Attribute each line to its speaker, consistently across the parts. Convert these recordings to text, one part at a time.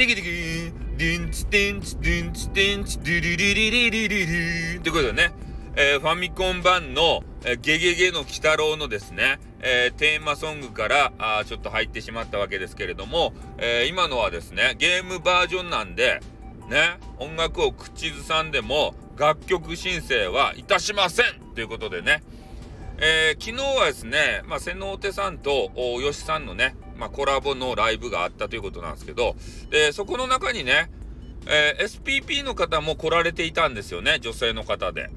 Speaker 1: ディギディギディンチディンチディンチディンチデュルルルルルルルということでね、えー、ファミコン版の、えー、ゲゲゲの鬼太郎のですね、えー、テーマソングからあちょっと入ってしまったわけですけれども、えー、今のはですね、ゲームバージョンなんで、ね、音楽を口ずさんでも楽曲申請はいたしませんということでね、えー、昨日はですね、まあ、瀬能手さんと吉さんのね、まあ、コラボのライブがあったということなんですけど、で、そこの中にね、えー、SPP の方も来られていたんですよね、女性の方で。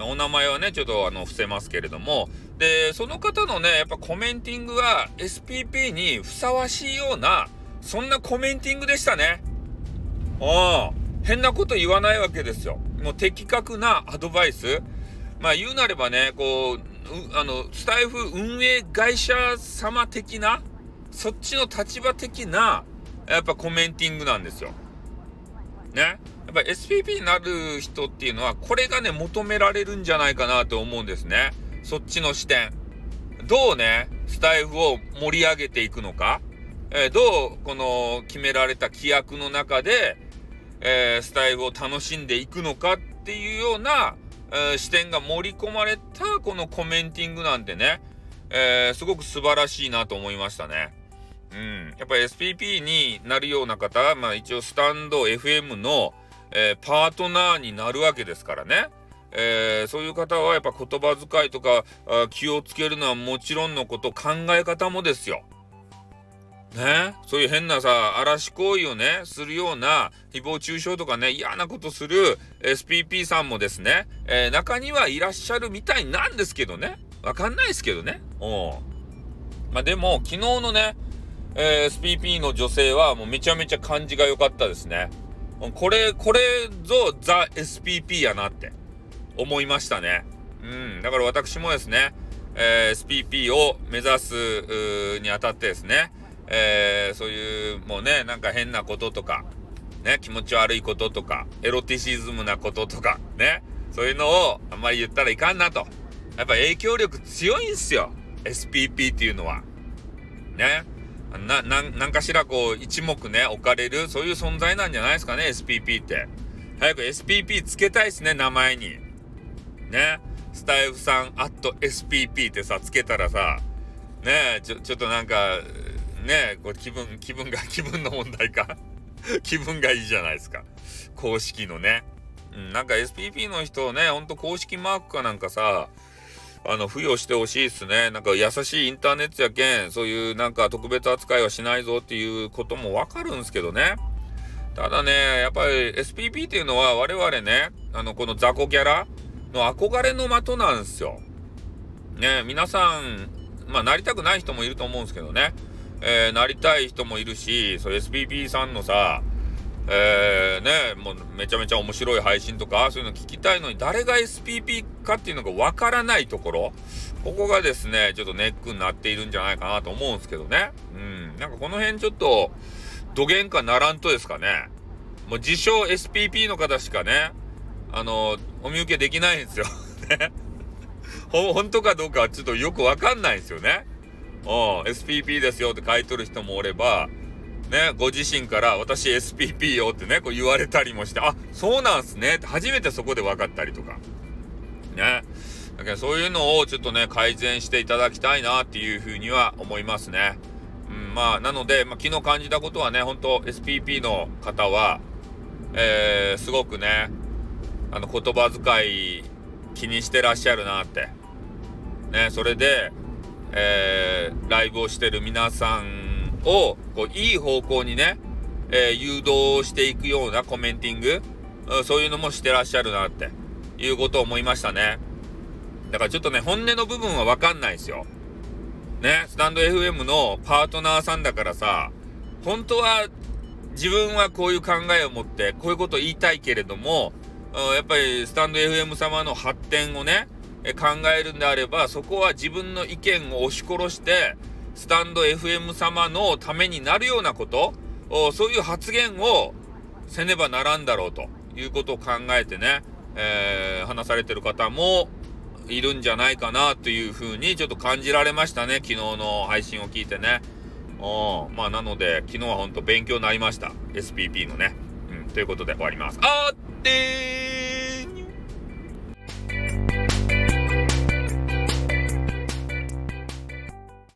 Speaker 1: お名前はね、ちょっとあの、伏せますけれども、で、その方のね、やっぱコメンティングは SPP にふさわしいような、そんなコメンティングでしたね。ああ、変なこと言わないわけですよ。もう的確なアドバイス。まあ言うなればね、こう、あの、スタイフ運営会社様的な、そっちの立場的な、やっぱコメンティングなんですよ。ね？やっぱ SPP になる人っていうのは、これがね、求められるんじゃないかなと思うんですね。そっちの視点。どうね、スタイフを盛り上げていくのか。えー、どう、この決められた規約の中で、えー、スタイフを楽しんでいくのかっていうような、えー、視点が盛り込まれたこのコメンティングなんてね、えー、すごく素晴らしいなと思いましたね。うん。やっぱり SPP になるような方、まあ一応スタンド FM の、えー、パートナーになるわけですからね。えー、そういう方はやっぱ言葉遣いとか気をつけるのはもちろんのこと考え方もですよ。ね、そういう変なさ、嵐行為をね、するような誹謗中傷とかね、嫌なことする SPP さんもですね、えー、中にはいらっしゃるみたいなんですけどね。わかんないですけどね。うん。まあ、でも、昨日のね、えー、SPP の女性はもうめちゃめちゃ感じが良かったですね。これ、これぞザ SPP やなって思いましたね。うん。だから私もですね、えー、SPP を目指すにあたってですね、えー、そういうもうね、なんか変なこととか、ね、気持ち悪いこととか、エロティシズムなこととか、ね、そういうのをあんまり言ったらいかんなと。やっぱ影響力強いんすよ。SPP っていうのは。ね。な、な、なんかしらこう、一目ね、置かれる、そういう存在なんじゃないですかね、SPP って。早く SPP つけたいっすね、名前に。ね。スタイフさん、アット SPP ってさ、つけたらさ、ねちょ、ちょっとなんか、ねこれ気分、気分が、気分の問題か気分がいいじゃないですか。公式のね。うん、なんか SPP の人ね、ほんと公式マークかなんかさ、あの、付与してほしいっすね。なんか優しいインターネットやけん、そういうなんか特別扱いはしないぞっていうこともわかるんすけどね。ただね、やっぱり SPP っていうのは我々ね、あの、この雑魚キャラの憧れの的なんですよ。ね、皆さん、まあ、なりたくない人もいると思うんですけどね。えー、なりたい人もいるし、そう SPP さんのさ、えー、ね、もうめちゃめちゃ面白い配信とか、そういうの聞きたいのに、誰が SPP かっていうのがわからないところ、ここがですね、ちょっとネックになっているんじゃないかなと思うんですけどね。うん。なんかこの辺ちょっと、どげんかならんとですかね。もう自称 SPP の方しかね、あの、お見受けできないんですよ。ね。ほ、本当かどうかちょっとよくわかんないんですよね。うん、SPP ですよって書いとる人もおれば、ね、ご自身から私 SPP よってね、こう言われたりもして、あ、そうなんすねって初めてそこで分かったりとか。ね。だけどそういうのをちょっとね、改善していただきたいなっていうふうには思いますね。うん、まあ、なので、まあ、昨日感じたことはね、本当 SPP の方は、えー、すごくね、あの、言葉遣い気にしてらっしゃるなって。ね、それで、えー、ライブをしてる皆さんを、こう、いい方向にね、えー、誘導していくようなコメンティング、そういうのもしてらっしゃるなって、いうことを思いましたね。だからちょっとね、本音の部分はわかんないですよ。ね、スタンド FM のパートナーさんだからさ、本当は自分はこういう考えを持って、こういうことを言いたいけれども、やっぱりスタンド FM 様の発展をね、考えるんであれば、そこは自分の意見を押し殺して、スタンド FM 様のためになるようなこと、そういう発言をせねばならんだろうということを考えてね、えー、話されてる方もいるんじゃないかなというふうにちょっと感じられましたね、昨日の配信を聞いてね。まあなので昨日は本当勉強になりました。SPP のね、うん、ということで終わります。あーってー。